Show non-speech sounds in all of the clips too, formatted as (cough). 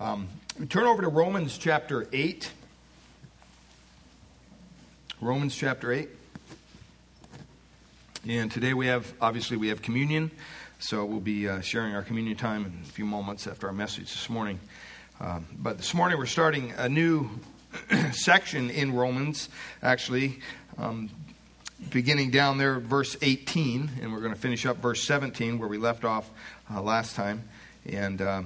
Um, turn over to Romans chapter 8. Romans chapter 8. And today we have, obviously, we have communion. So we'll be uh, sharing our communion time in a few moments after our message this morning. Um, but this morning we're starting a new (clears throat) section in Romans, actually, um, beginning down there, verse 18, and we're going to finish up verse 17 where we left off uh, last time. And, uh,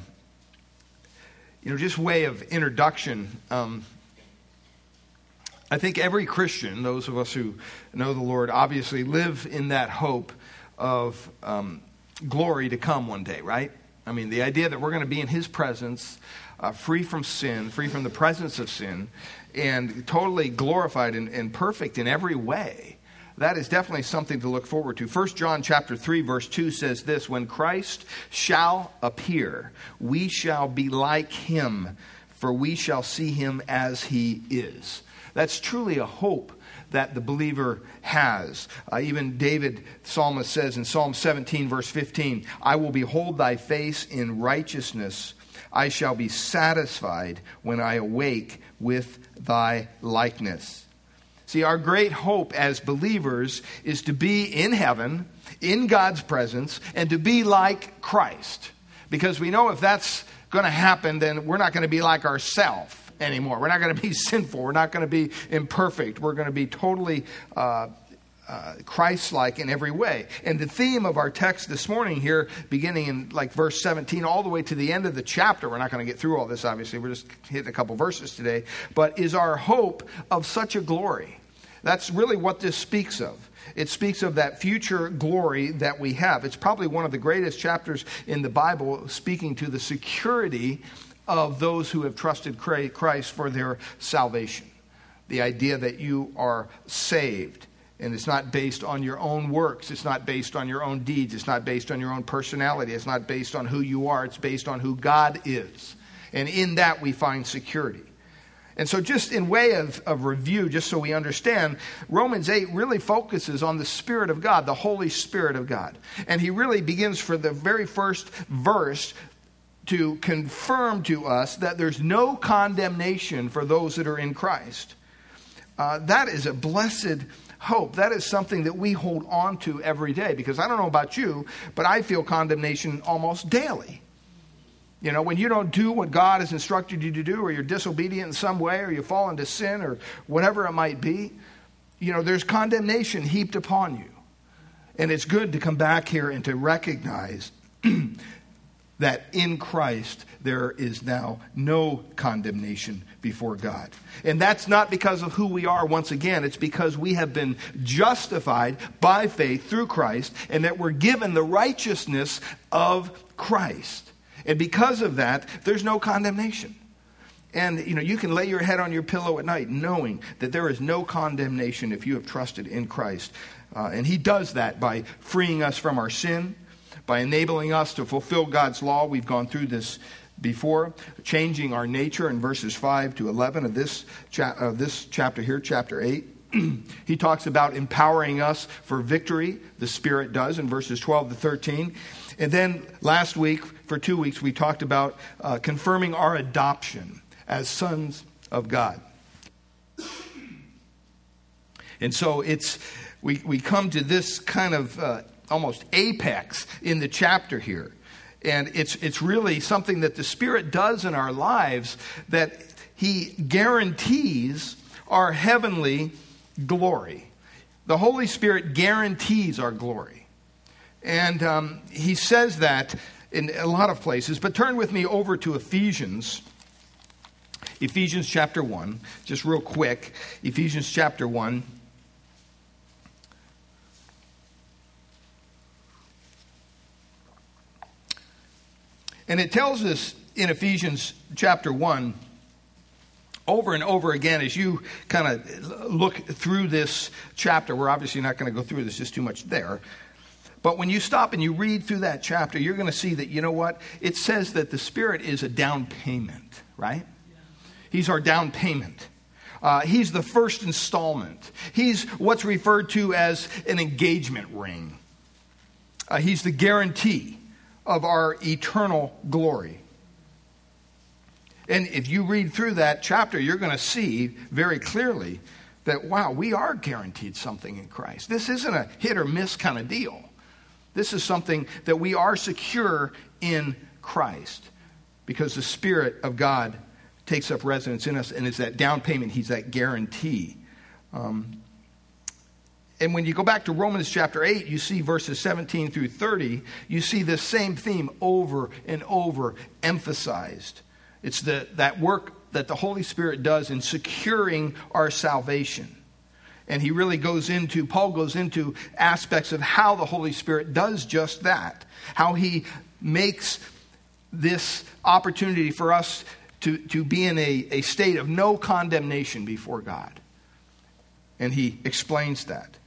you know, just way of introduction. Um, I think every Christian, those of us who know the Lord, obviously live in that hope of um, glory to come one day, right? I mean, the idea that we're going to be in His presence, uh, free from sin, free from the presence of sin, and totally glorified and, and perfect in every way. That is definitely something to look forward to. 1 John chapter 3 verse 2 says this, when Christ shall appear, we shall be like him, for we shall see him as he is. That's truly a hope that the believer has. Uh, even David, psalmist, says in Psalm 17, verse 15, I will behold thy face in righteousness. I shall be satisfied when I awake with thy likeness. See, our great hope as believers is to be in heaven, in God's presence, and to be like Christ. Because we know if that's going to happen, then we're not going to be like ourselves anymore. We're not going to be (laughs) sinful. We're not going to be imperfect. We're going to be totally uh, uh, Christ like in every way. And the theme of our text this morning here, beginning in like verse 17, all the way to the end of the chapter, we're not going to get through all this, obviously. We're just hitting a couple verses today, but is our hope of such a glory. That's really what this speaks of. It speaks of that future glory that we have. It's probably one of the greatest chapters in the Bible speaking to the security of those who have trusted Christ for their salvation. The idea that you are saved. And it's not based on your own works. It's not based on your own deeds. It's not based on your own personality. It's not based on who you are. It's based on who God is. And in that we find security. And so, just in way of, of review, just so we understand, Romans 8 really focuses on the Spirit of God, the Holy Spirit of God. And he really begins for the very first verse to confirm to us that there's no condemnation for those that are in Christ. Uh, that is a blessed hope. That is something that we hold on to every day because I don't know about you, but I feel condemnation almost daily. You know, when you don't do what God has instructed you to do, or you're disobedient in some way, or you fall into sin, or whatever it might be, you know, there's condemnation heaped upon you. And it's good to come back here and to recognize (clears throat) that in Christ there is now no condemnation before God. And that's not because of who we are, once again, it's because we have been justified by faith through Christ and that we're given the righteousness of Christ. And because of that, there's no condemnation. And you know, you can lay your head on your pillow at night knowing that there is no condemnation if you have trusted in Christ. Uh, and he does that by freeing us from our sin by enabling us to fulfill God's law. We've gone through this before, changing our nature in verses 5 to 11 of this, cha- of this chapter here, chapter 8. (clears throat) he talks about empowering us for victory, the Spirit does in verses 12 to 13. And then last week, for two weeks, we talked about uh, confirming our adoption as sons of God. And so it's we, we come to this kind of uh, almost apex in the chapter here. And it's, it's really something that the Spirit does in our lives that He guarantees our heavenly glory. The Holy Spirit guarantees our glory. And um, He says that in a lot of places. But turn with me over to Ephesians. Ephesians chapter 1, just real quick. Ephesians chapter 1. And it tells us in Ephesians chapter 1 over and over again as you kind of look through this chapter. We're obviously not going to go through this, just too much there. But when you stop and you read through that chapter, you're going to see that, you know what? It says that the Spirit is a down payment, right? He's our down payment. Uh, he's the first installment. He's what's referred to as an engagement ring. Uh, he's the guarantee of our eternal glory. And if you read through that chapter, you're going to see very clearly that, wow, we are guaranteed something in Christ. This isn't a hit or miss kind of deal. This is something that we are secure in Christ because the Spirit of God takes up residence in us and is that down payment, He's that guarantee. Um, and when you go back to Romans chapter 8, you see verses 17 through 30, you see this same theme over and over emphasized. It's the, that work that the Holy Spirit does in securing our salvation. And he really goes into, Paul goes into aspects of how the Holy Spirit does just that, how he makes this opportunity for us to, to be in a, a state of no condemnation before God. And he explains that.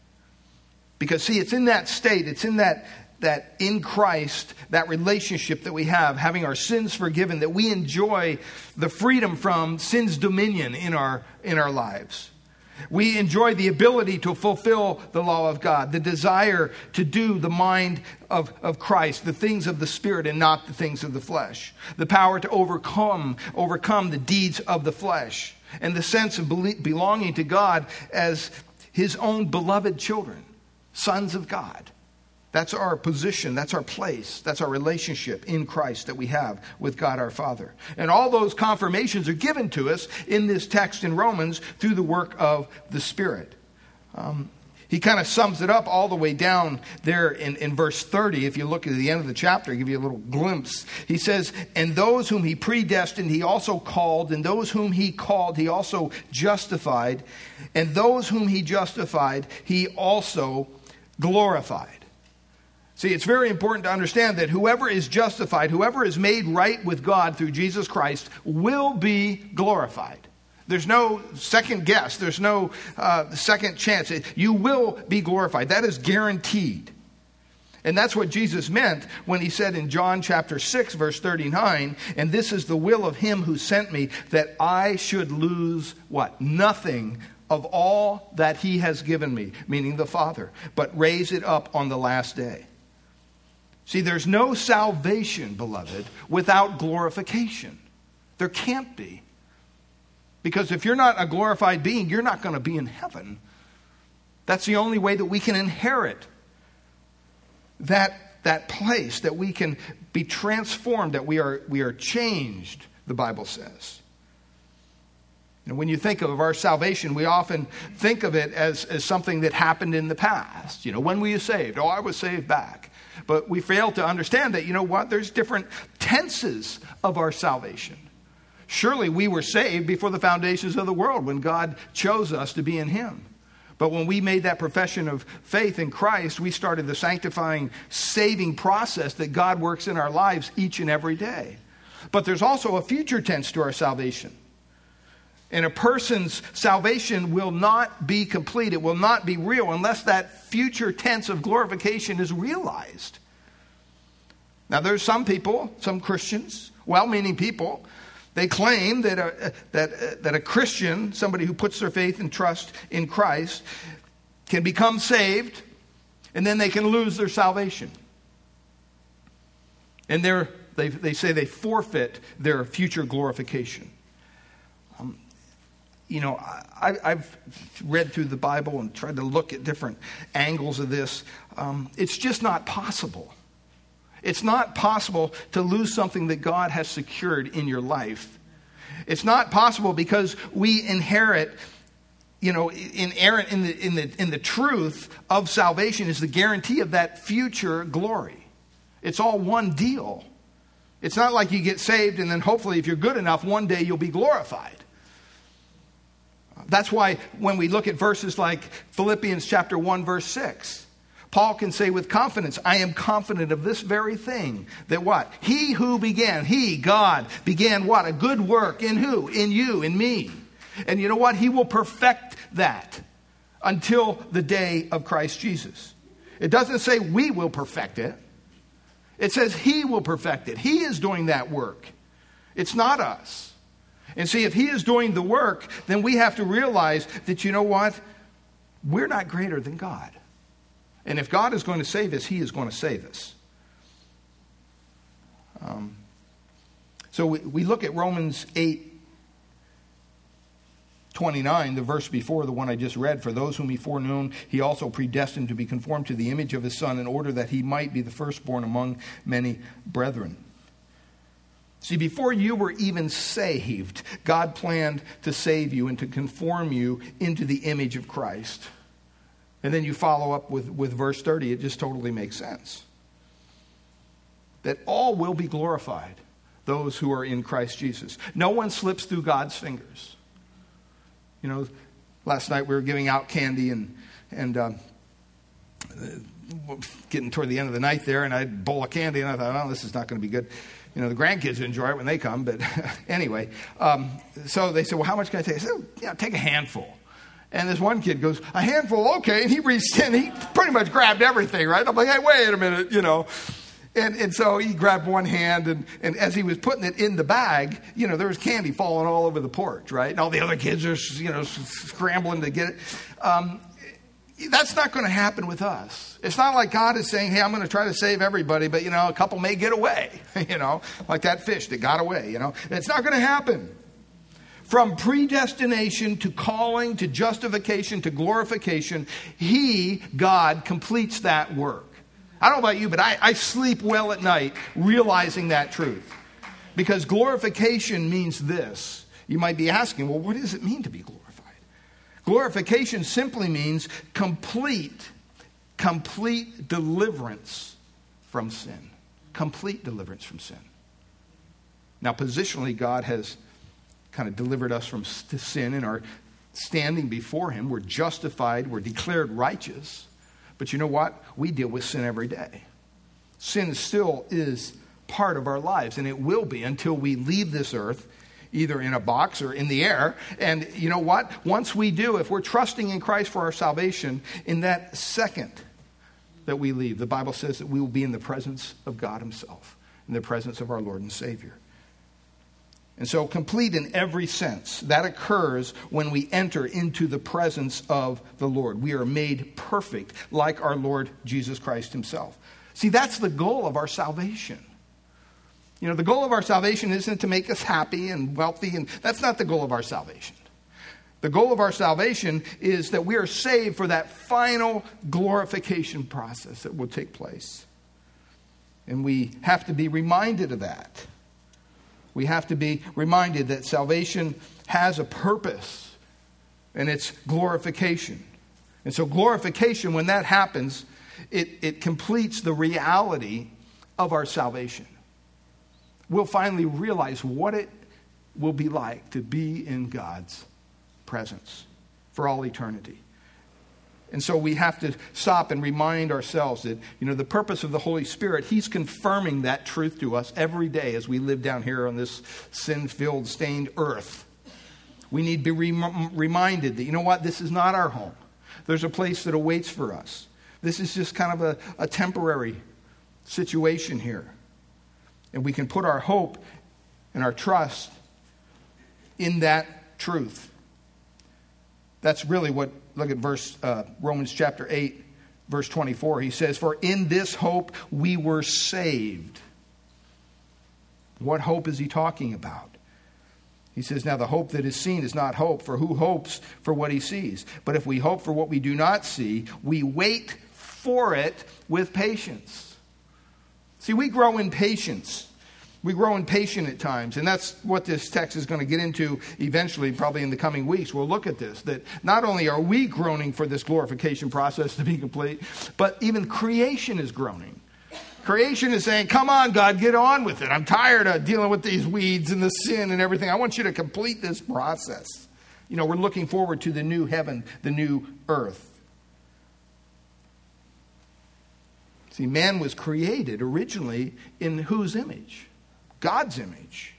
Because, see, it's in that state, it's in that, that in Christ, that relationship that we have, having our sins forgiven, that we enjoy the freedom from sin's dominion in our, in our lives. We enjoy the ability to fulfill the law of God, the desire to do the mind of, of Christ, the things of the Spirit and not the things of the flesh, the power to overcome, overcome the deeds of the flesh, and the sense of belonging to God as His own beloved children sons of God. That's our position, that's our place, that's our relationship in Christ that we have with God our Father. And all those confirmations are given to us in this text in Romans through the work of the Spirit. Um, he kind of sums it up all the way down there in, in verse 30. If you look at the end of the chapter, I'll give you a little glimpse. He says, And those whom he predestined, he also called, and those whom he called, he also justified, and those whom he justified, he also glorified. See, it's very important to understand that whoever is justified, whoever is made right with God through Jesus Christ, will be glorified. There's no second guess, there's no uh, second chance. You will be glorified. That is guaranteed. And that's what Jesus meant when he said in John chapter 6, verse 39, and this is the will of him who sent me, that I should lose what? Nothing of all that he has given me, meaning the Father, but raise it up on the last day. See, there's no salvation, beloved, without glorification. There can't be. Because if you're not a glorified being, you're not going to be in heaven. That's the only way that we can inherit that, that place, that we can be transformed, that we are, we are changed, the Bible says. And when you think of our salvation, we often think of it as, as something that happened in the past. You know, when were you saved? Oh, I was saved back. But we fail to understand that, you know what? There's different tenses of our salvation. Surely we were saved before the foundations of the world when God chose us to be in Him. But when we made that profession of faith in Christ, we started the sanctifying, saving process that God works in our lives each and every day. But there's also a future tense to our salvation. And a person's salvation will not be complete, it will not be real unless that future tense of glorification is realized. Now, there's some people, some Christians, well meaning people, they claim that a, that, that a Christian, somebody who puts their faith and trust in Christ, can become saved and then they can lose their salvation. And they they say they forfeit their future glorification you know, I, have read through the Bible and tried to look at different angles of this. Um, it's just not possible. It's not possible to lose something that God has secured in your life. It's not possible because we inherit, you know, in the, in the, in the truth of salvation is the guarantee of that future glory. It's all one deal. It's not like you get saved and then hopefully, if you're good enough, one day you'll be glorified. That's why when we look at verses like Philippians chapter 1 verse 6, Paul can say with confidence, I am confident of this very thing. That what? He who began, he, God, began what? A good work in who? In you, in me. And you know what? He will perfect that until the day of Christ Jesus. It doesn't say we will perfect it. It says he will perfect it. He is doing that work. It's not us. And see, if He is doing the work, then we have to realize that, you know what? We're not greater than God. And if God is going to save us, He is going to save us. Um, So we, we look at Romans 8 29, the verse before the one I just read, for those whom he foreknown, he also predestined to be conformed to the image of his Son, in order that he might be the firstborn among many brethren. See, before you were even saved, God planned to save you and to conform you into the image of Christ. And then you follow up with, with verse 30, it just totally makes sense. That all will be glorified, those who are in Christ Jesus. No one slips through God's fingers. You know, last night we were giving out candy and, and um, getting toward the end of the night there, and I had a bowl of candy, and I thought, oh, this is not going to be good. You know, the grandkids enjoy it when they come, but (laughs) anyway. Um, so they said, well, how much can I take? I said, oh, yeah, take a handful. And this one kid goes, a handful, okay. And he reached in, he pretty much grabbed everything, right? I'm like, hey, wait a minute, you know. And, and so he grabbed one hand, and, and as he was putting it in the bag, you know, there was candy falling all over the porch, right? And all the other kids are, you know, scrambling to get it. Um, that's not going to happen with us. It's not like God is saying, hey, I'm going to try to save everybody, but, you know, a couple may get away, (laughs) you know, like that fish that got away, you know. It's not going to happen. From predestination to calling to justification to glorification, He, God, completes that work. I don't know about you, but I, I sleep well at night realizing that truth. Because glorification means this. You might be asking, well, what does it mean to be glorified? Glorification simply means complete, complete deliverance from sin. Complete deliverance from sin. Now, positionally, God has kind of delivered us from sin in our standing before Him. We're justified, we're declared righteous. But you know what? We deal with sin every day. Sin still is part of our lives, and it will be until we leave this earth, either in a box or in the air. And you know what? Once we do, if we're trusting in Christ for our salvation, in that second that we leave, the Bible says that we will be in the presence of God Himself, in the presence of our Lord and Savior. And so, complete in every sense, that occurs when we enter into the presence of the Lord. We are made perfect like our Lord Jesus Christ Himself. See, that's the goal of our salvation. You know, the goal of our salvation isn't to make us happy and wealthy, and that's not the goal of our salvation. The goal of our salvation is that we are saved for that final glorification process that will take place. And we have to be reminded of that we have to be reminded that salvation has a purpose, and it's glorification. And so, glorification, when that happens, it, it completes the reality of our salvation. We'll finally realize what it will be like to be in God's presence for all eternity. And so we have to stop and remind ourselves that, you know, the purpose of the Holy Spirit, He's confirming that truth to us every day as we live down here on this sin filled, stained earth. We need to be rem- reminded that, you know what, this is not our home. There's a place that awaits for us. This is just kind of a, a temporary situation here. And we can put our hope and our trust in that truth. That's really what look at verse uh, Romans chapter 8, verse 24. He says, For in this hope we were saved. What hope is he talking about? He says, Now the hope that is seen is not hope, for who hopes for what he sees? But if we hope for what we do not see, we wait for it with patience. See, we grow in patience. We grow impatient at times, and that's what this text is going to get into eventually, probably in the coming weeks. We'll look at this that not only are we groaning for this glorification process to be complete, but even creation is groaning. Creation is saying, Come on, God, get on with it. I'm tired of dealing with these weeds and the sin and everything. I want you to complete this process. You know, we're looking forward to the new heaven, the new earth. See, man was created originally in whose image? God's image.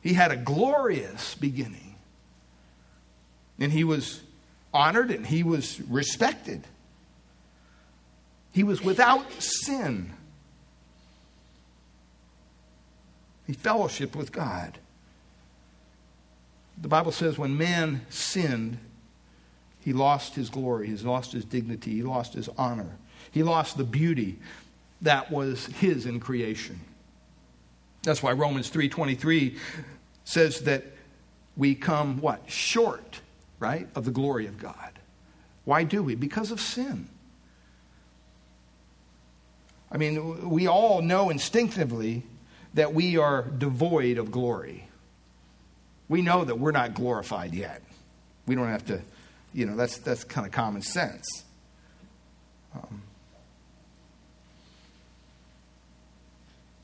He had a glorious beginning. And he was honored and he was respected. He was without sin. He fellowshiped with God. The Bible says when man sinned, he lost his glory, he lost his dignity, he lost his honor, he lost the beauty that was his in creation. That's why Romans 3:23 says that we come what? Short, right, of the glory of God. Why do we? Because of sin. I mean, we all know instinctively that we are devoid of glory. We know that we're not glorified yet. We don't have to, you know, that's, that's kind of common sense. Um,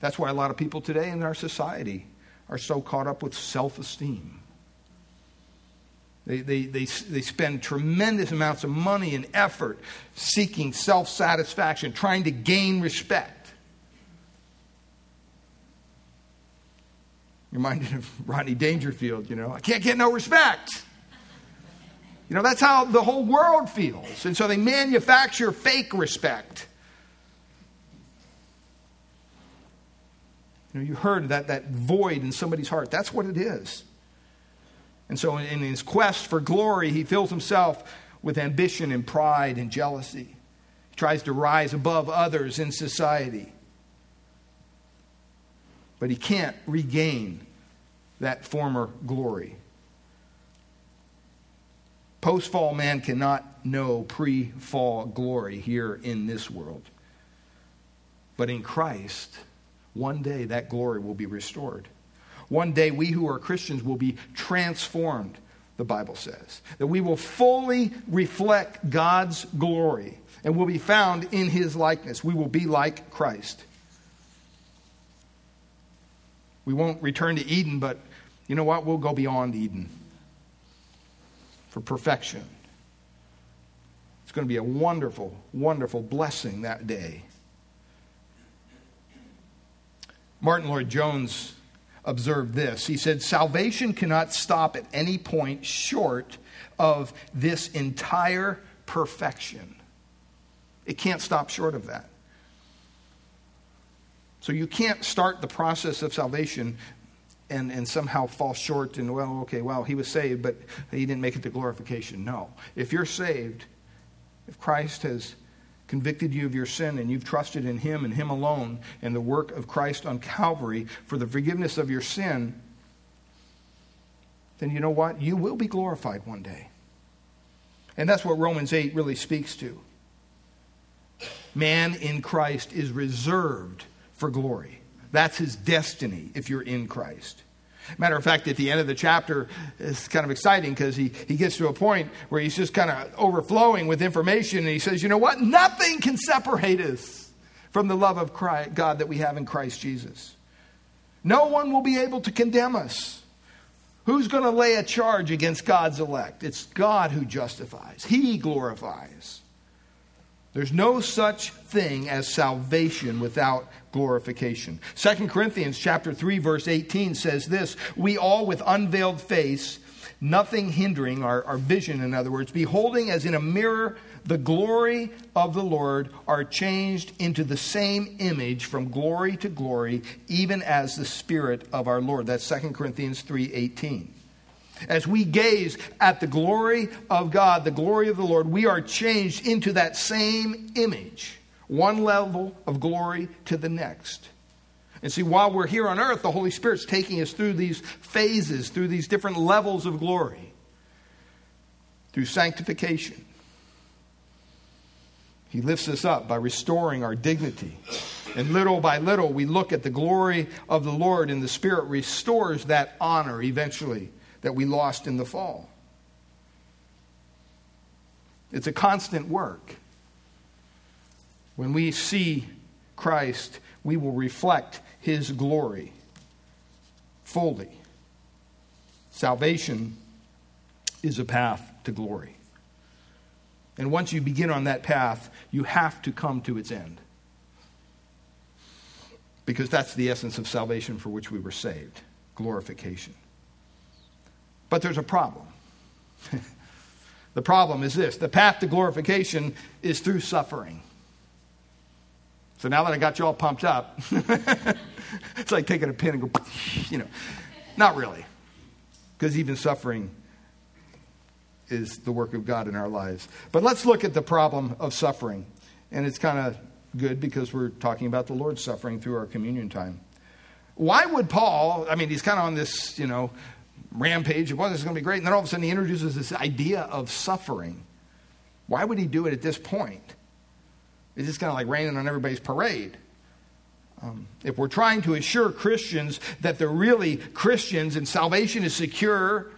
that's why a lot of people today in our society are so caught up with self esteem. They, they, they, they spend tremendous amounts of money and effort seeking self satisfaction, trying to gain respect. You're Reminded of Rodney Dangerfield, you know, I can't get no respect. You know, that's how the whole world feels. And so they manufacture fake respect. You know, you heard that, that void in somebody's heart. That's what it is. And so, in his quest for glory, he fills himself with ambition and pride and jealousy. He tries to rise above others in society. But he can't regain that former glory. Post fall man cannot know pre fall glory here in this world. But in Christ, one day that glory will be restored. One day, we who are Christians will be transformed, the Bible says. That we will fully reflect God's glory and will be found in his likeness. We will be like Christ. We won't return to Eden, but you know what? We'll go beyond Eden for perfection. It's going to be a wonderful, wonderful blessing that day. Martyn Lloyd-Jones observed this. He said, Salvation cannot stop at any point short of this entire perfection. It can't stop short of that. So you can't start the process of salvation and, and somehow fall short and, well, okay, well, he was saved, but he didn't make it to glorification. No. If you're saved, if Christ has convicted you of your sin and you've trusted in Him and Him alone and the work of Christ on Calvary for the forgiveness of your sin, then you know what? You will be glorified one day. And that's what Romans 8 really speaks to. Man in Christ is reserved for glory. That's his destiny if you're in Christ. Matter of fact, at the end of the chapter, it's kind of exciting because he, he gets to a point where he's just kind of overflowing with information and he says, You know what? Nothing can separate us from the love of Christ, God that we have in Christ Jesus. No one will be able to condemn us. Who's going to lay a charge against God's elect? It's God who justifies, He glorifies. There's no such thing as salvation without glorification. 2 Corinthians chapter 3 verse 18 says this, we all with unveiled face, nothing hindering our, our vision in other words, beholding as in a mirror the glory of the Lord are changed into the same image from glory to glory, even as the spirit of our Lord. That's 2 Corinthians 3:18. As we gaze at the glory of God, the glory of the Lord, we are changed into that same image, one level of glory to the next. And see, while we're here on earth, the Holy Spirit's taking us through these phases, through these different levels of glory, through sanctification. He lifts us up by restoring our dignity. And little by little, we look at the glory of the Lord, and the Spirit restores that honor eventually that we lost in the fall. It's a constant work. When we see Christ, we will reflect his glory fully. Salvation is a path to glory. And once you begin on that path, you have to come to its end. Because that's the essence of salvation for which we were saved glorification. But there's a problem. (laughs) the problem is this the path to glorification is through suffering. So now that I got you all pumped up, (laughs) it's like taking a pin and go, (laughs) you know, not really. Because even suffering is the work of God in our lives. But let's look at the problem of suffering. And it's kind of good because we're talking about the Lord's suffering through our communion time. why would Paul, I mean, he's kind of on this, you know, rampage. Well, this is going to be great. And then all of a sudden he introduces this idea of suffering. Why would he do it at this point? It's just kind of like raining on everybody's parade. Um, if we're trying to assure Christians that they're really Christians and salvation is secure,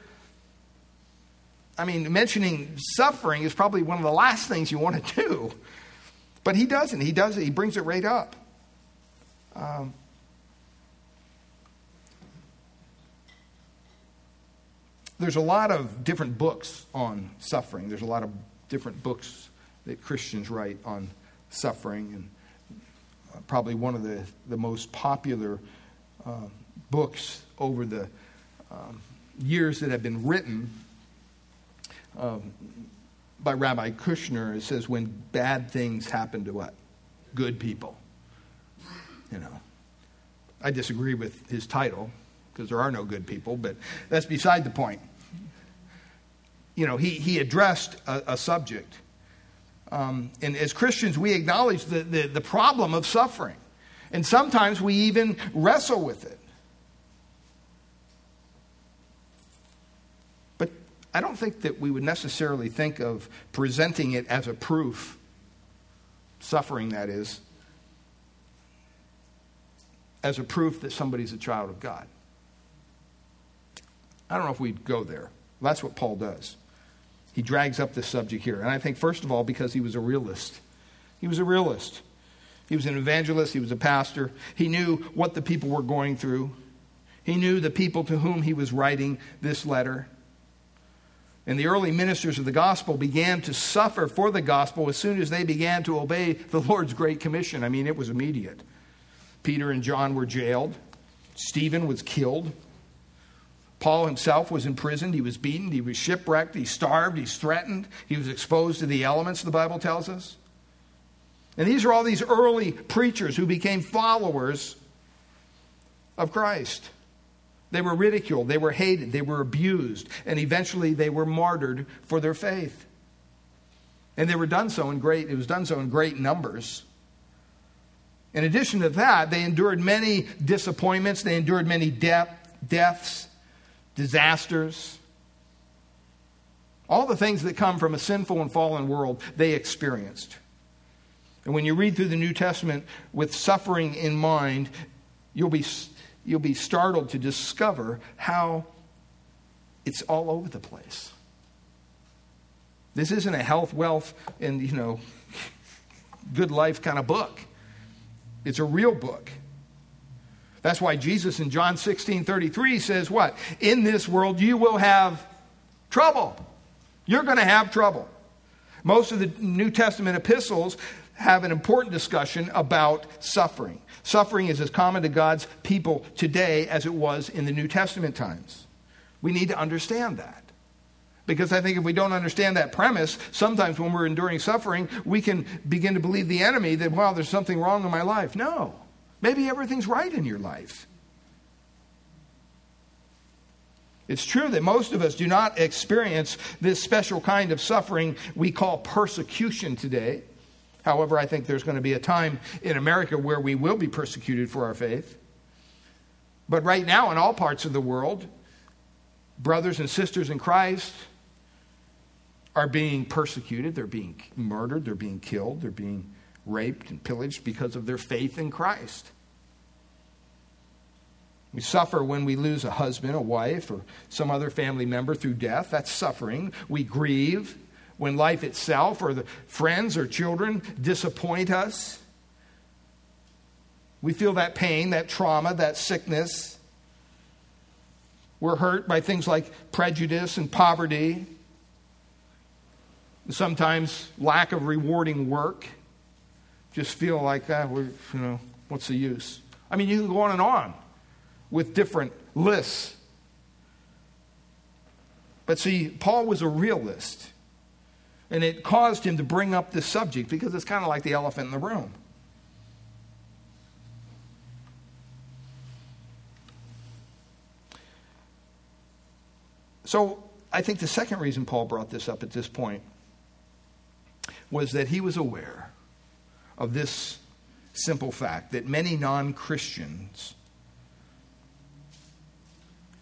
I mean, mentioning suffering is probably one of the last things you want to do. But he doesn't. He does it. He brings it right up. Um, there's a lot of different books on suffering. There's a lot of different books that Christians write on suffering. And uh, probably one of the, the most popular uh, books over the um, years that have been written um, by Rabbi Kushner. It says, When bad things happen to what? Good people. You know. I disagree with his title because there are no good people, but that's beside the point you know, he, he addressed a, a subject. Um, and as Christians, we acknowledge the, the, the problem of suffering. And sometimes we even wrestle with it. But I don't think that we would necessarily think of presenting it as a proof, suffering that is, as a proof that somebody's a child of God. I don't know if we'd go there. That's what Paul does he drags up this subject here. And I think, first of all, because he was a realist. He was a realist. He was an evangelist, he was a pastor. He knew what the people were going through, he knew the people to whom he was writing this letter. And the early ministers of the gospel began to suffer for the gospel as soon as they began to obey the Lord's great commission. I mean, it was immediate. Peter and John were jailed, Stephen was killed. Paul himself was imprisoned. He was beaten. He was shipwrecked. He starved. He's threatened. He was exposed to the elements, the Bible tells us. And these are all these early preachers who became followers of Christ. They were ridiculed. They were hated. They were abused. And eventually they were martyred for their faith. And they were done so in great, it was done so in great numbers. In addition to that, they endured many disappointments. They endured many deaths disasters, all the things that come from a sinful and fallen world, they experienced. And when you read through the New Testament with suffering in mind, you'll be, you'll be startled to discover how it's all over the place. This isn't a health, wealth, and, you know, (laughs) good life kind of book. It's a real book. That's why Jesus in John 16 33 says, What? In this world you will have trouble. You're going to have trouble. Most of the New Testament epistles have an important discussion about suffering. Suffering is as common to God's people today as it was in the New Testament times. We need to understand that. Because I think if we don't understand that premise, sometimes when we're enduring suffering, we can begin to believe the enemy that, well, there's something wrong in my life. No. Maybe everything's right in your life. It's true that most of us do not experience this special kind of suffering we call persecution today. However, I think there's going to be a time in America where we will be persecuted for our faith. But right now, in all parts of the world, brothers and sisters in Christ are being persecuted, they're being murdered, they're being killed, they're being raped and pillaged because of their faith in Christ. We suffer when we lose a husband, a wife, or some other family member through death. That's suffering. We grieve when life itself or the friends or children disappoint us. We feel that pain, that trauma, that sickness. We're hurt by things like prejudice and poverty, sometimes lack of rewarding work just feel like, ah, we're, you know, what's the use? I mean, you can go on and on with different lists. But see, Paul was a realist. And it caused him to bring up this subject because it's kind of like the elephant in the room. So I think the second reason Paul brought this up at this point was that he was aware of this simple fact that many non Christians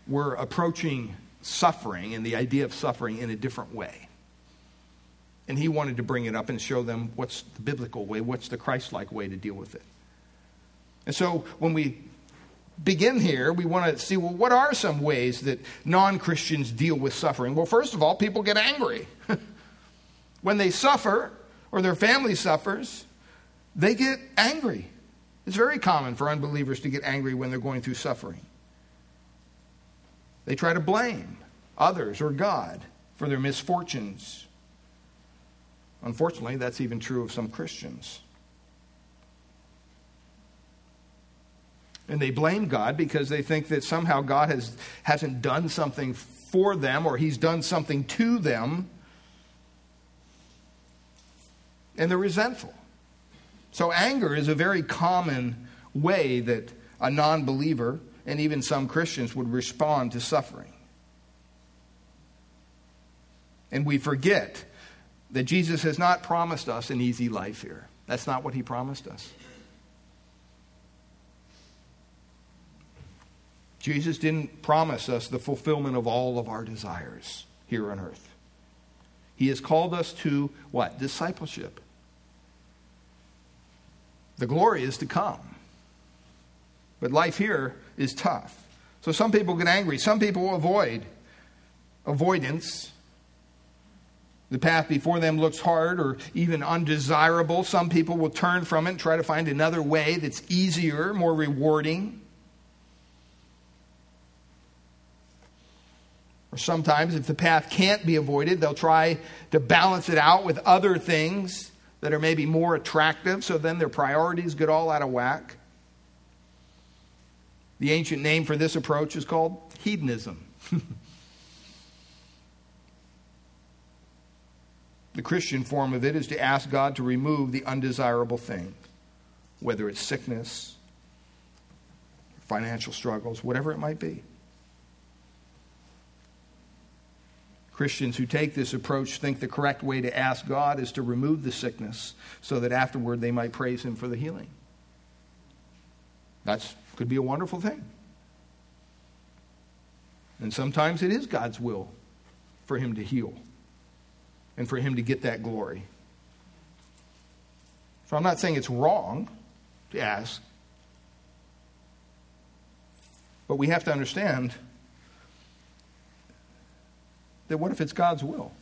were approaching suffering and the idea of suffering in a different way. And he wanted to bring it up and show them what's the biblical way, what's the Christ like way to deal with it. And so when we begin here, we want to see well, what are some ways that non Christians deal with suffering? Well, first of all, people get angry. (laughs) when they suffer or their family suffers, they get angry. It's very common for unbelievers to get angry when they're going through suffering. They try to blame others or God for their misfortunes. Unfortunately, that's even true of some Christians. And they blame God because they think that somehow God has, hasn't done something for them or he's done something to them. And they're resentful. So, anger is a very common way that a non believer and even some Christians would respond to suffering. And we forget that Jesus has not promised us an easy life here. That's not what he promised us. Jesus didn't promise us the fulfillment of all of our desires here on earth. He has called us to what? Discipleship. The glory is to come. But life here is tough. So some people get angry. Some people avoid. Avoidance the path before them looks hard or even undesirable. Some people will turn from it and try to find another way that's easier, more rewarding. Or sometimes, if the path can't be avoided, they'll try to balance it out with other things that are maybe more attractive, so then their priorities get all out of whack. The ancient name for this approach is called hedonism. (laughs) The Christian form of it is to ask God to remove the undesirable thing, whether it's sickness, financial struggles, whatever it might be. Christians who take this approach think the correct way to ask God is to remove the sickness so that afterward they might praise Him for the healing. That could be a wonderful thing. And sometimes it is God's will for Him to heal and for Him to get that glory. So I'm not saying it's wrong to ask, but we have to understand that what if it's God's will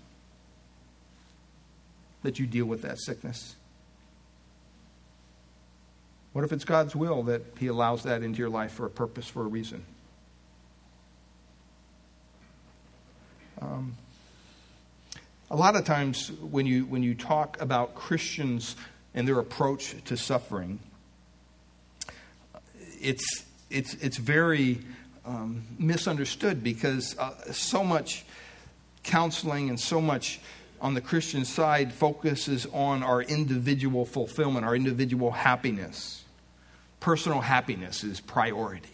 that you deal with that sickness? What if it's God's will that He allows that into your life for a purpose, for a reason? Um, a lot of times when you, when you talk about Christians and their approach to suffering, it's, it's, it's very um, misunderstood because uh, so much counseling and so much on the Christian side focuses on our individual fulfillment, our individual happiness. Personal happiness is priority.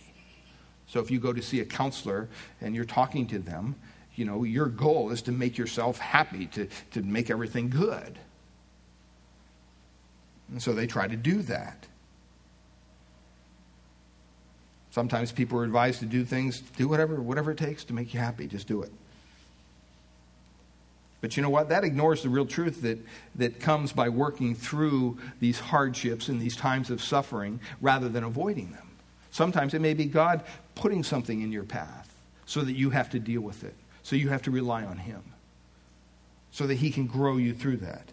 So if you go to see a counselor and you're talking to them, you know, your goal is to make yourself happy, to, to make everything good. And so they try to do that. Sometimes people are advised to do things, do whatever, whatever it takes to make you happy, just do it. But you know what? That ignores the real truth that, that comes by working through these hardships and these times of suffering rather than avoiding them. Sometimes it may be God putting something in your path so that you have to deal with it. So you have to rely on Him so that He can grow you through that.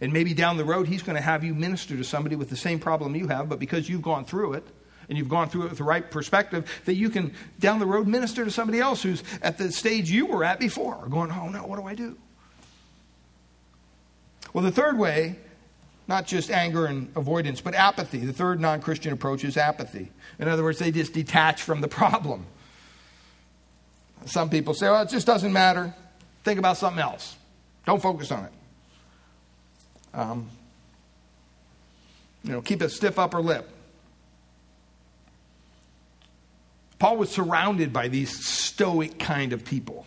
And maybe down the road, He's going to have you minister to somebody with the same problem you have, but because you've gone through it, and you've gone through it with the right perspective, that you can down the road minister to somebody else who's at the stage you were at before, going, oh no, what do I do? Well, the third way, not just anger and avoidance, but apathy. The third non Christian approach is apathy. In other words, they just detach from the (laughs) problem. Some people say, well, it just doesn't matter. Think about something else. Don't focus on it. Um, you know, keep a stiff upper lip. Paul was surrounded by these stoic kind of people.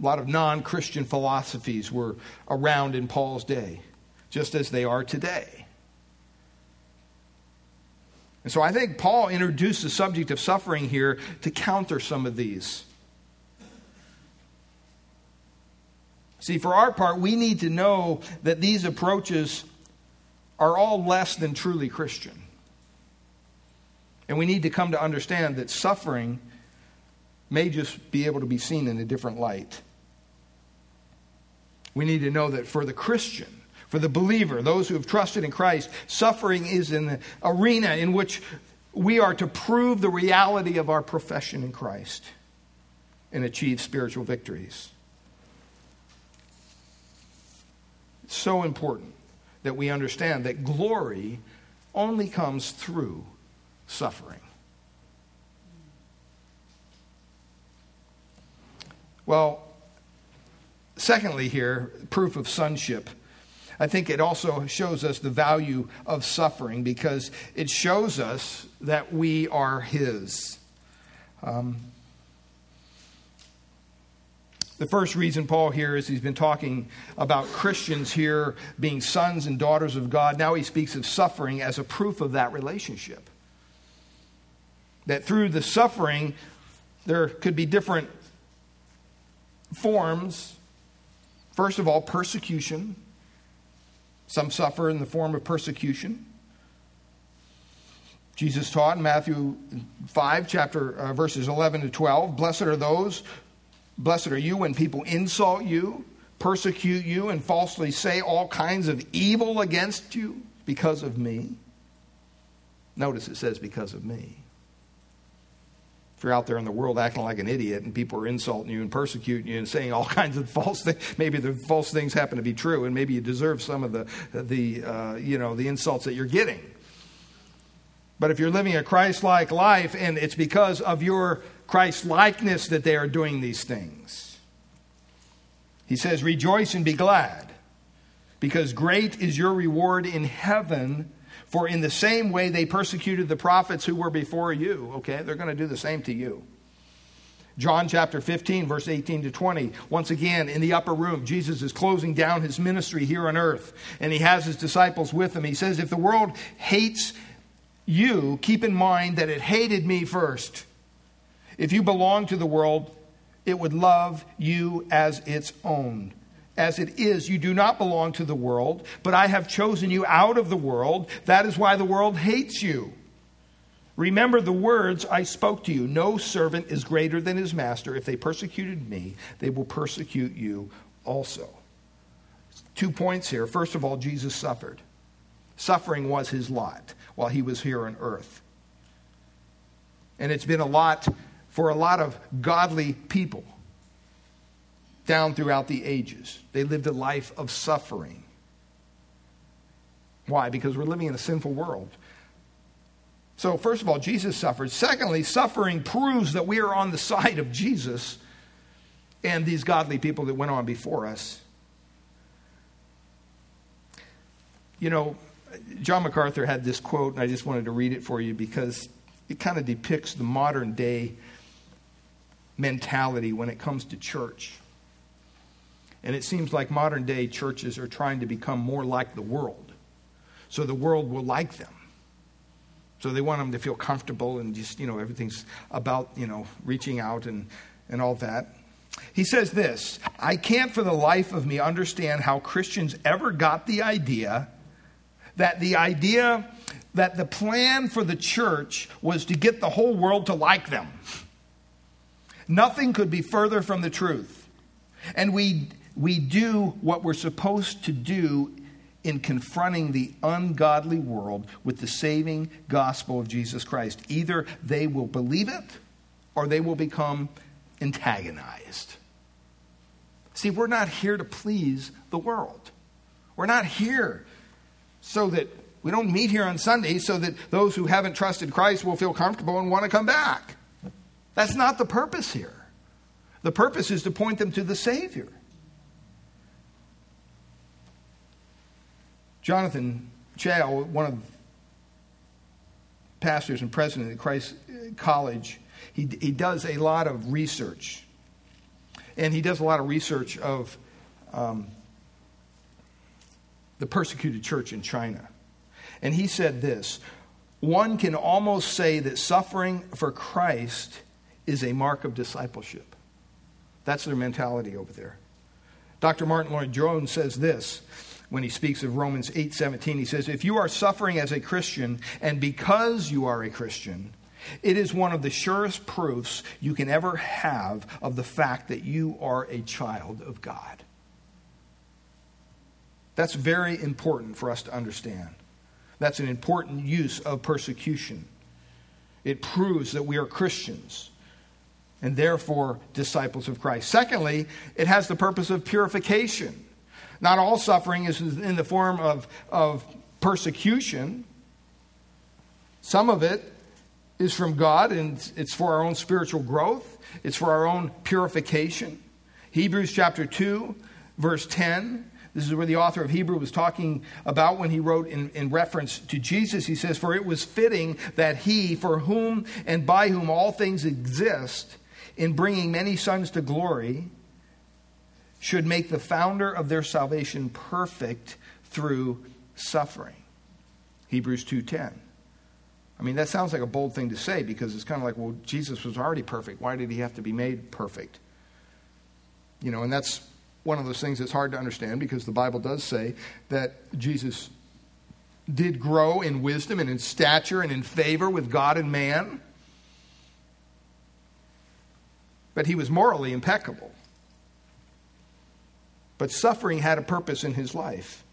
A lot of non Christian philosophies were around in Paul's day, just as they are today. And so I think Paul introduced the subject of suffering here to counter some of these. See, for our part, we need to know that these approaches are all less than truly Christian. And we need to come to understand that suffering may just be able to be seen in a different light. We need to know that for the Christian, for the believer, those who have trusted in Christ, suffering is an arena in which we are to prove the reality of our profession in Christ and achieve spiritual victories. It's so important that we understand that glory only comes through suffering. Well, secondly, here, proof of sonship. I think it also shows us the value of suffering because it shows us that we are His. Um, the first reason Paul here is he's been talking about Christians here being sons and daughters of God. Now he speaks of suffering as a proof of that relationship. That through the suffering, there could be different forms. First of all, persecution. Some suffer in the form of persecution. Jesus taught in Matthew 5, chapter uh, verses 11 to 12, blessed are those, blessed are you when people insult you, persecute you, and falsely say all kinds of evil against you because of me. Notice it says because of me if you're out there in the world acting like an idiot and people are insulting you and persecuting you and saying all (laughs) kinds of false things, maybe the false things happen to be true, and maybe you deserve some of the the uh, you know the insults that you're getting. But if you're living a Christ-like life, and it's because of your Christ-likeness that they are doing these things, he says, "Rejoice and be glad, because great is your reward in heaven." For in the same way they persecuted the prophets who were before you, okay, they're going to do the same to you. John chapter 15, verse 18 to 20. Once again, in the upper room, Jesus is closing down his ministry here on earth, and he has his disciples with him. He says, If the world hates you, keep in mind that it hated me first. If you belong to the world, it would love you as its own as it is. You do not belong to the world, but I have chosen you out of the world. That is why the world hates you. Remember the words I spoke to you. No servant is greater than his master. If they persecuted me, they will persecute you also. Two points here. First of all, Jesus suffered. Suffering was his lot while he was here on earth. And it's been a lot for a lot of godly people down throughout the ages. They lived a life of suffering. Why? Because we're living in a sinful world. So, first of all, Jesus suffered. Secondly, suffering proves that we are on the (laughs) side of Jesus and these godly people that went on before us. You know, John MacArthur had this quote, and I just wanted to read it for you because it kind of depicts the modern day mentality when it comes to church. And it seems like modern day churches are trying to become more like the world. So the world will like them. So they want them to feel comfortable and just, you know, everything's about, you know, reaching out and, and all that. He says this I can't for the life of me understand how Christians ever got the idea that the idea that the plan for the church was to get the whole world to like them. Nothing could be further from the truth. And we we do what we're supposed to do in confronting the ungodly world with the saving gospel of Jesus Christ. Either they will believe it or they will become antagonized. See, we're not here to please the world. We're not here so that we don't meet here on Sunday so that those who haven't trusted Christ will feel comfortable and want to come back. That's not the purpose here. The purpose is to point them to the Savior. Jonathan Chao, one of pastors and president at Christ College, he, he does a lot of research. And he does a lot of research of um, the persecuted church in China. And he said this one can almost say that suffering for Christ is a mark of discipleship. That's their mentality over there. Dr. Martyn Lloyd-Jones says this when he speaks of Romans 8:17 he says if you are suffering as a Christian and because you are a Christian it is one of the surest proofs you can ever have of the fact that you are a child of God. That's very important for us to understand. That's an important use of persecution. It proves that we are Christians and therefore disciples of Christ. Secondly, it has the purpose of purification. Not all suffering is in the form of, of persecution. Some of it is from God and it's for our own spiritual growth, it's for our own purification. Hebrews chapter 2, verse 10. This is where the author of Hebrew was talking about when he wrote in, in reference to Jesus. He says, For it was fitting that he, for whom and by whom all things exist, in bringing many sons to glory, should make the founder of their salvation perfect through suffering. Hebrews 2:10. I mean, that sounds like a bold thing to say because it's kind of like, well, Jesus was already perfect. Why did he have to be made perfect? You know, and that's one of those things that's hard to understand because the Bible does say that Jesus did grow in wisdom and in stature and in favor with God and man. But he was morally impeccable. But suffering had a purpose in his life.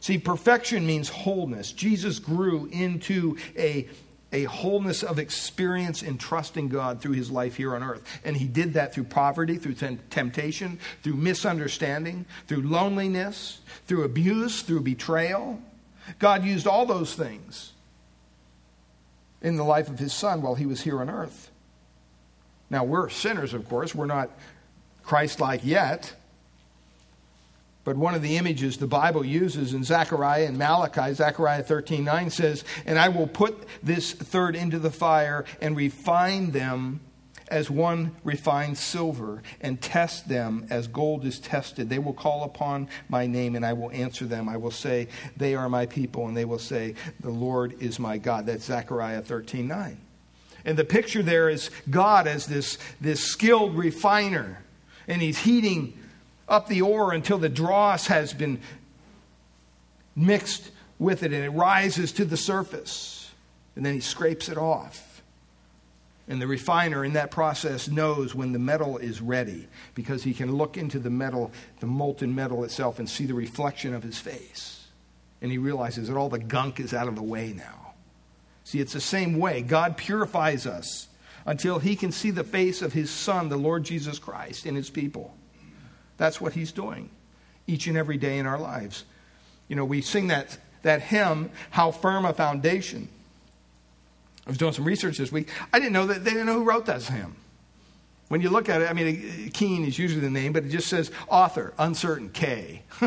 See, perfection means wholeness. Jesus grew into a a wholeness of experience in trusting God through his life here on earth. And he did that through poverty, through temptation, through misunderstanding, through loneliness, through abuse, through betrayal. God used all those things in the life of his son while he was here on earth. Now, we're sinners, of course. We're not Christ like yet. But one of the images the Bible uses in Zechariah and Malachi, Zechariah 13 9 says, And I will put this third into the fire and refine them as one refines silver, and test them as gold is tested. They will call upon my name, and I will answer them. I will say, They are my people, and they will say, The Lord is my God. That's Zechariah 13 9. And the picture there is God as this, this skilled refiner, and he's heating up the ore until the dross has been mixed with it and it rises to the surface. And then he scrapes it off. And the refiner in that process knows when the metal is ready because he can look into the metal, the molten metal itself, and see the reflection of his face. And he realizes that all the gunk is out of the way now. See, it's the same way. God purifies us until he can see the face of his Son, the Lord Jesus Christ, in his people. That's what he's doing each and every day in our lives. You know, we sing that, that hymn, How Firm a Foundation. I was doing some research this week. I didn't know that they didn't know who wrote that hymn. When you look at it, I mean, Keene is usually the name, but it just says author, uncertain, K. (laughs)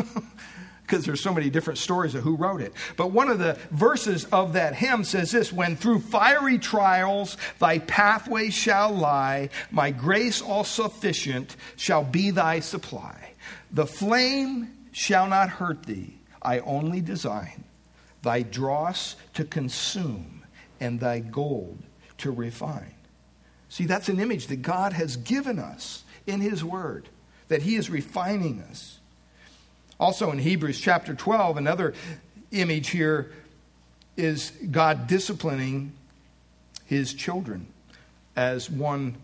because there's so many different stories of who wrote it. But one of the verses of that hymn says this When through fiery trials thy pathway shall lie, my grace all sufficient shall be thy supply. The flame shall not hurt thee, I only design thy dross to consume and thy gold to refine. See, that's an image that God has given us in His Word, that He is refining us. Also in Hebrews chapter 12, another image here is God disciplining his children as one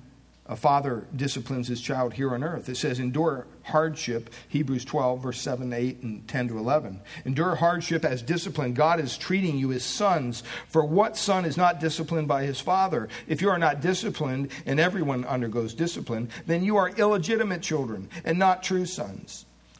a father disciplines his child here on earth. It says, endure hardship, Hebrews 12, verse 7, 8, and 10 to 11. Endure hardship as discipline. God is treating you as sons. For what son is not disciplined by his father? If you are not disciplined, and everyone undergoes discipline, then you are illegitimate children and not true sons.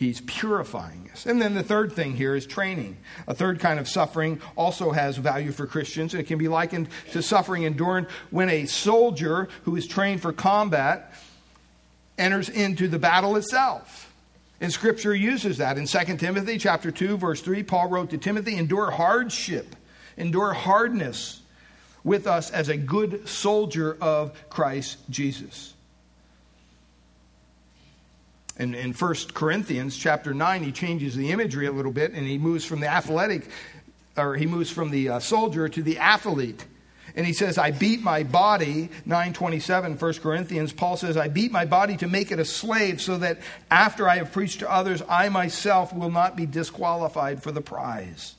He's purifying us. And then the third thing here is training. A third kind of suffering also has value for Christians. and It can be likened to suffering endured when a soldier who is trained for combat enters into the battle itself. And scripture uses that. In 2 Timothy chapter 2 verse 3, Paul wrote to Timothy, "Endure hardship, endure hardness with us as a good soldier of Christ Jesus." In, in 1 Corinthians chapter 9, he changes the imagery a little bit and he moves from the athletic, or he moves from the uh, soldier to the athlete. And he says, I beat my body, 927, 1 Corinthians. Paul says, I beat my body to make it a slave so that after I have preached to others, I myself will not be disqualified for the prize.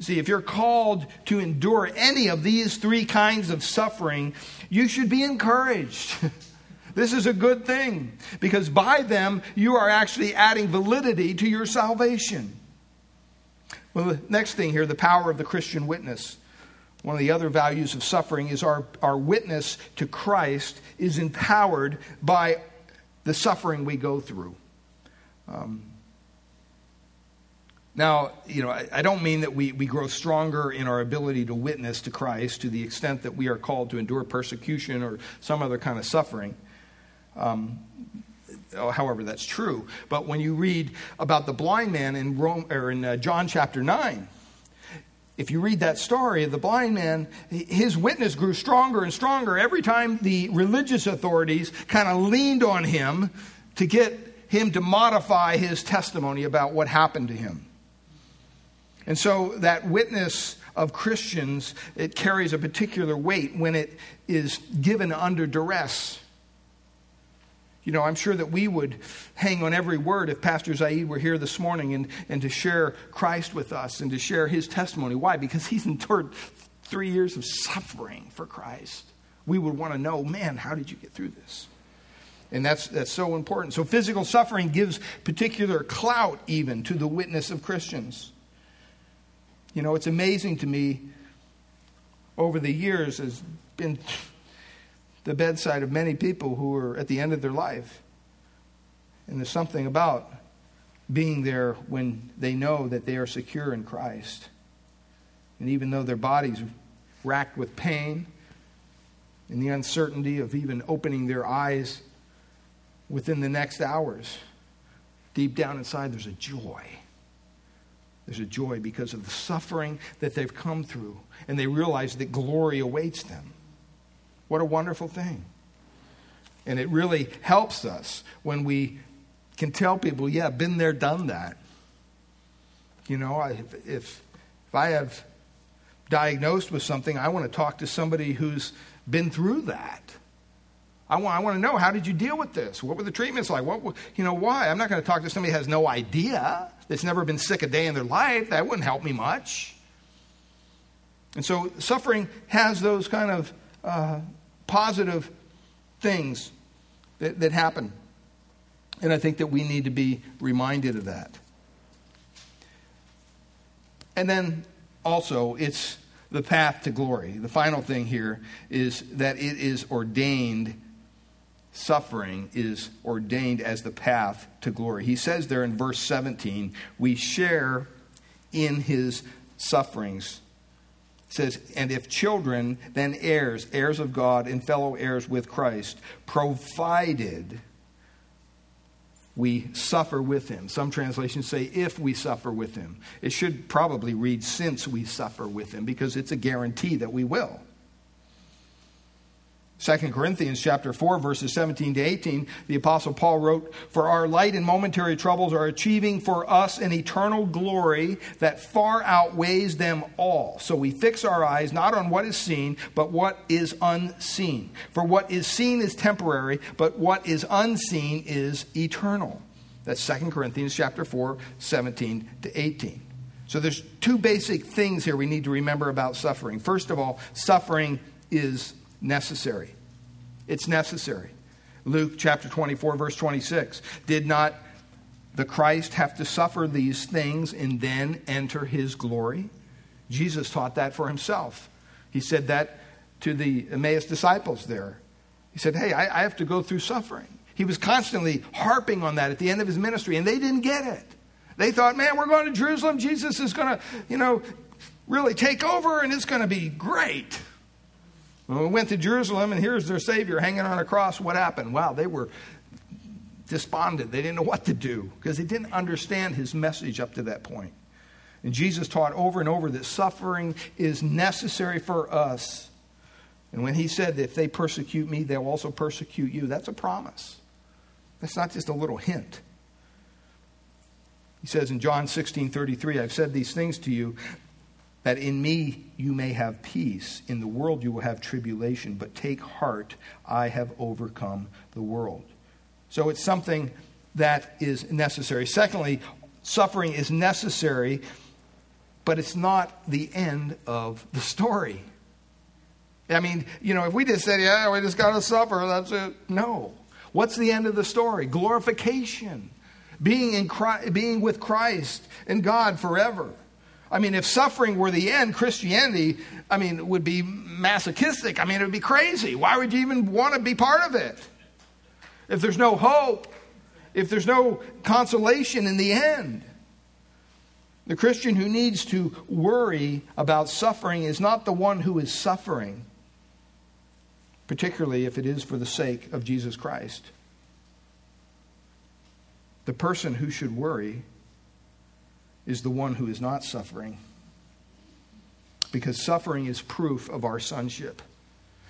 See, if you're called to endure any of these three kinds of suffering, you should be encouraged. (laughs) This is a good thing because by them you are actually adding validity to your salvation. Well, the next thing here the power of the Christian witness. One of the other values of suffering is our, our witness to Christ is empowered by the suffering we go through. Um, now, you know, I, I, don't mean that we, we grow stronger in our ability to witness to Christ to the extent that we are called to endure persecution or some other kind of suffering. Um, however, that's true. But when you read about the blind man in, Rome, or in uh, John chapter 9, if you read that story, of the blind man, his witness grew stronger and stronger every time the religious authorities kind of leaned on him to get him to modify his testimony about what happened to him. And so that witness of Christians, it carries a particular weight when it is given under duress. You know, I'm sure that we would hang on every word if Pastor Zaid were here this morning and, and to share Christ with us and to share his testimony. Why? Because he's endured three years of suffering for Christ. We would want to know, man, how did you get through this? And that's, that's so important. So, physical suffering gives particular clout even to the witness of Christians. You know, it's amazing to me over the years, has been the bedside of many people who are at the end of their life. And there's something about being there when they know that they are secure in Christ. And even though their bodies racked with pain and the uncertainty of even opening their eyes within the next hours, deep down inside there's a joy. There's a joy because of the suffering that they've come through, and they realize that glory awaits them. What a wonderful thing. And it really helps us when we can tell people, yeah, been there, done that. You know, if, if, I have diagnosed with something, I want to talk to somebody who's been through that. I want, I want to know how did you deal with this? What were the treatments like? What, you know, why? I'm not going to talk to somebody who has no idea, that's never been sick a day in their life. That wouldn't help me much. And so suffering has those kind of uh, positive things that, that happen. And I think that we need to be reminded of that. And then also, it's the path to glory. The final thing here is that it is ordained, suffering is ordained as the path to glory. He says there in verse 17, we share in his sufferings says, And if children, then heirs, heirs of God and fellow heirs with Christ, provided we suffer with him. Some translations say, if we suffer with him. It should probably read, since we suffer with him, because it's a guarantee that we will. 2 Corinthians chapter 4 verses 17 to 18 the apostle Paul wrote for our light and momentary troubles are achieving for us an eternal glory that far outweighs them all. So we fix our eyes not on what is seen but what is unseen. For what is seen is temporary but what is unseen is eternal. That's 2 Corinthians chapter 4 17 to 18 so there's two basic things here we need to remember about suffering. First of all suffering is necessary. It's necessary. Luke chapter 24, verse 26. Did not the Christ have to suffer these things and then enter his glory? Jesus taught that for himself. He said that to the Emmaus disciples there. He said, Hey, I, I have to go through suffering. He was constantly harping on that at the end of his ministry, and they didn't get it. They thought, man, we're going to Jerusalem. Jesus is going to, you know, really take over, and it's going to be great. When we went to Jerusalem, and here's their Savior hanging on a cross, what happened? Wow, they were despondent. They didn't know what to do because they didn't understand his message up to that point. And Jesus taught over and over that suffering is necessary for us. And when he said that if they persecute me, they'll also persecute you, that's a promise. That's not just a little hint. He says in John 16 33, I've said these things to you that in me you may have peace. In the world you will have tribulation, but take heart, I have overcome the world. So it's something that is necessary. Secondly, suffering is necessary, but it's not the end of the story. I mean, you know, if we just said, yeah, we just got to suffer, that's it. No. What's the end of the story? Glorification. Being, in Christ, being with Christ and God forever. I mean, if suffering were the end, Christianity, I mean, would be masochistic. I mean, it would be crazy. Why would you even want to be part of it? if there's no hope, if there's no consolation in the end. The Christian who needs to worry about suffering is not the one who is suffering, particularly if it is for the sake of Jesus Christ. The person who should worry is the one who is not suffering, because suffering is proof of our sonship.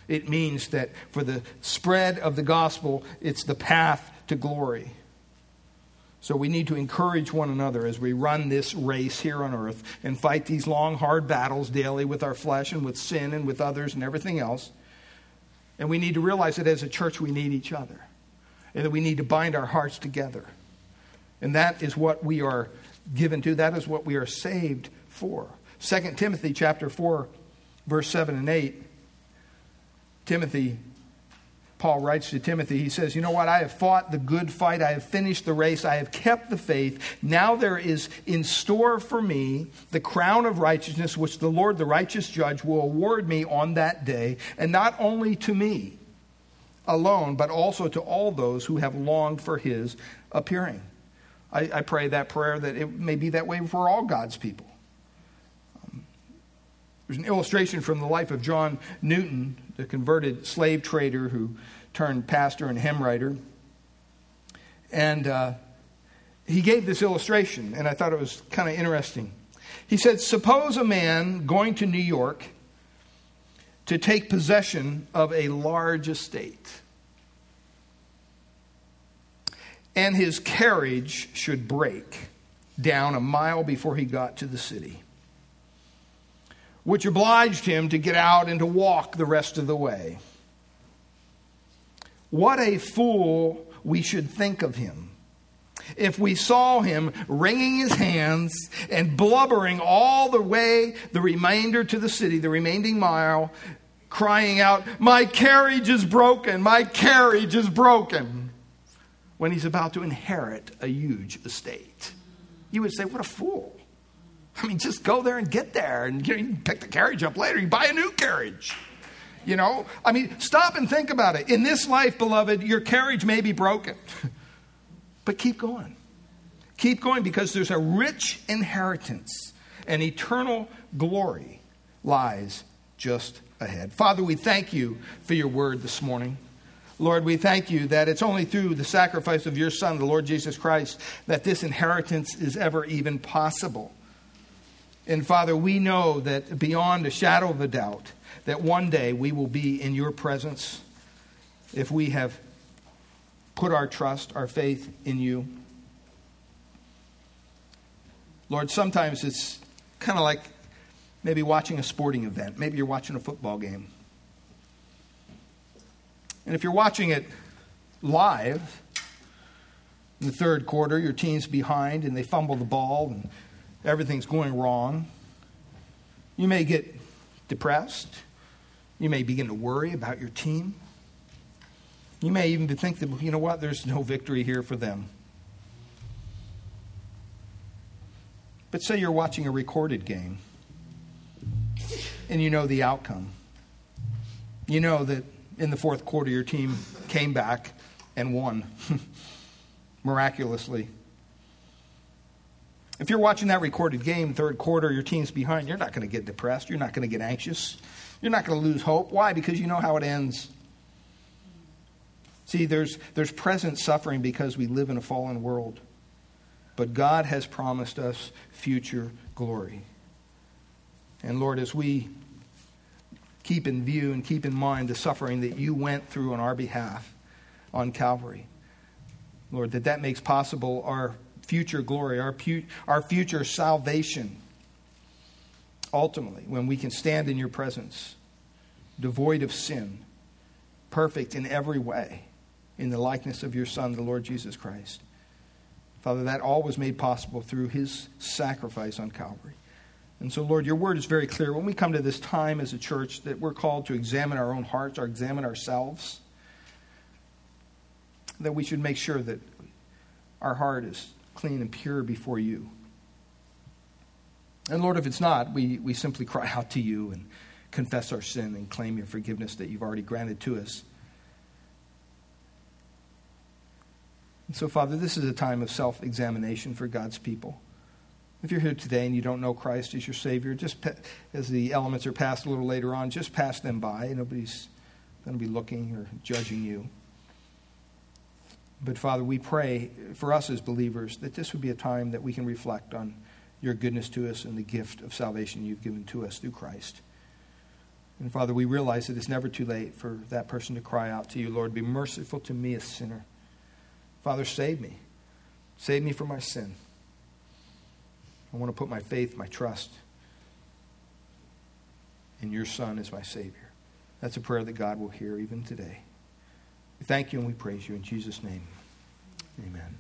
It means that for the spread of the gospel, it's the path to glory. So we need to encourage one another as we run this race here on earth and fight these long, hard battles daily with our flesh and with sin and with others and everything else. And we need to realize that as a church, we need each other and that we need to bind our hearts together. And that is what we are given to, that is what we are saved for. 2 Timothy chapter 4, verse 7 and 8 Timothy, Paul writes to Timothy, he says, You know what? I have fought the good fight. I have finished the race. I have kept the faith. Now there is in store for me the crown of righteousness, which the Lord, the righteous judge, will award me on that day, and not only to me alone, but also to all those who have longed for his appearing. I, I pray that prayer that it may be that way for all God's people. Um, there's an illustration from the life of John Newton the converted slave trader who turned pastor and hymn writer. And uh, he gave this illustration, and I thought it was kind of interesting. He said, Suppose a man going to New York to take possession of a large estate, and his carriage should break down a mile before he got to the city which obliged him to get out and to walk the rest of the way. What a fool we should think of him if we saw him wringing his hands and blubbering all the way the remainder to the city, the remaining mile, crying out, My carriage is broken, my carriage is broken, when he's about to inherit a huge estate. You would say, What a fool. I mean, just go there and get there, and you, know, you pick the carriage up later. You buy a new carriage. You know, I mean, stop and think about it. In this life, beloved, your carriage may be broken, (laughs) but keep going. Keep going because there's a rich inheritance and eternal glory lies just ahead. Father, we thank you for your word this morning. Lord, we thank you that it's only through the sacrifice of your Son, the Lord Jesus Christ, that this inheritance is ever even possible. And Father, we know that beyond a shadow of a doubt, that one day we will be in your presence if we have put our trust, our faith in you. Lord, sometimes it's kind of like maybe watching a sporting event. Maybe you're watching a football game. And if you're watching it live, in the third quarter, your team's behind and they fumble the ball and everything's going wrong. You may get depressed. You may begin to worry about your team. You may even think that, you know what, there's no victory here for them. But say you're watching a recorded game and you know the outcome. You know that in the fourth quarter your team came back and won (laughs) miraculously. If you're watching that recorded game, third quarter, your team's behind, you're not going to get depressed. You're not going to get anxious. You're not going to lose hope. Why? Because you know how it ends. See, there's, there's present suffering because we live in a fallen world. But God has promised us future glory. And Lord, as we keep in view and keep in mind the suffering that you went through on our behalf on Calvary, Lord, that that makes possible our future glory, our, pu- our future salvation. Ultimately, when we can stand in your presence, devoid of sin, perfect in every way, in the likeness of your Son, the Lord Jesus Christ. Father, that all was made possible through his sacrifice on Calvary. And so, Lord, your word is very clear. When we come to this time as a church, that we're called to examine our own hearts or examine ourselves, that we should make sure that our heart is clean and pure before you. And Lord, if it's not, we, we simply cry out to you and confess our sin and claim your forgiveness that you've already granted to us. And so, Father, this is a time of self examination for God's people. If you're here today and you don't know Christ as your Savior, just as the elements are passed a little later on, just pass them by. Nobody's going to be looking or judging you. But Father, we pray for us as believers that this would be a time that we can reflect on your goodness to us and the gift of salvation you've given to us through Christ. And Father, we realize that it's never too late for that person to cry out to you, Lord, be merciful to me, a sinner. Father, save me. Save me from my sin. I want to put my faith, my trust in your Son as my Savior. That's a prayer that God will hear even today. We thank you and we praise you in Jesus' name. Amen.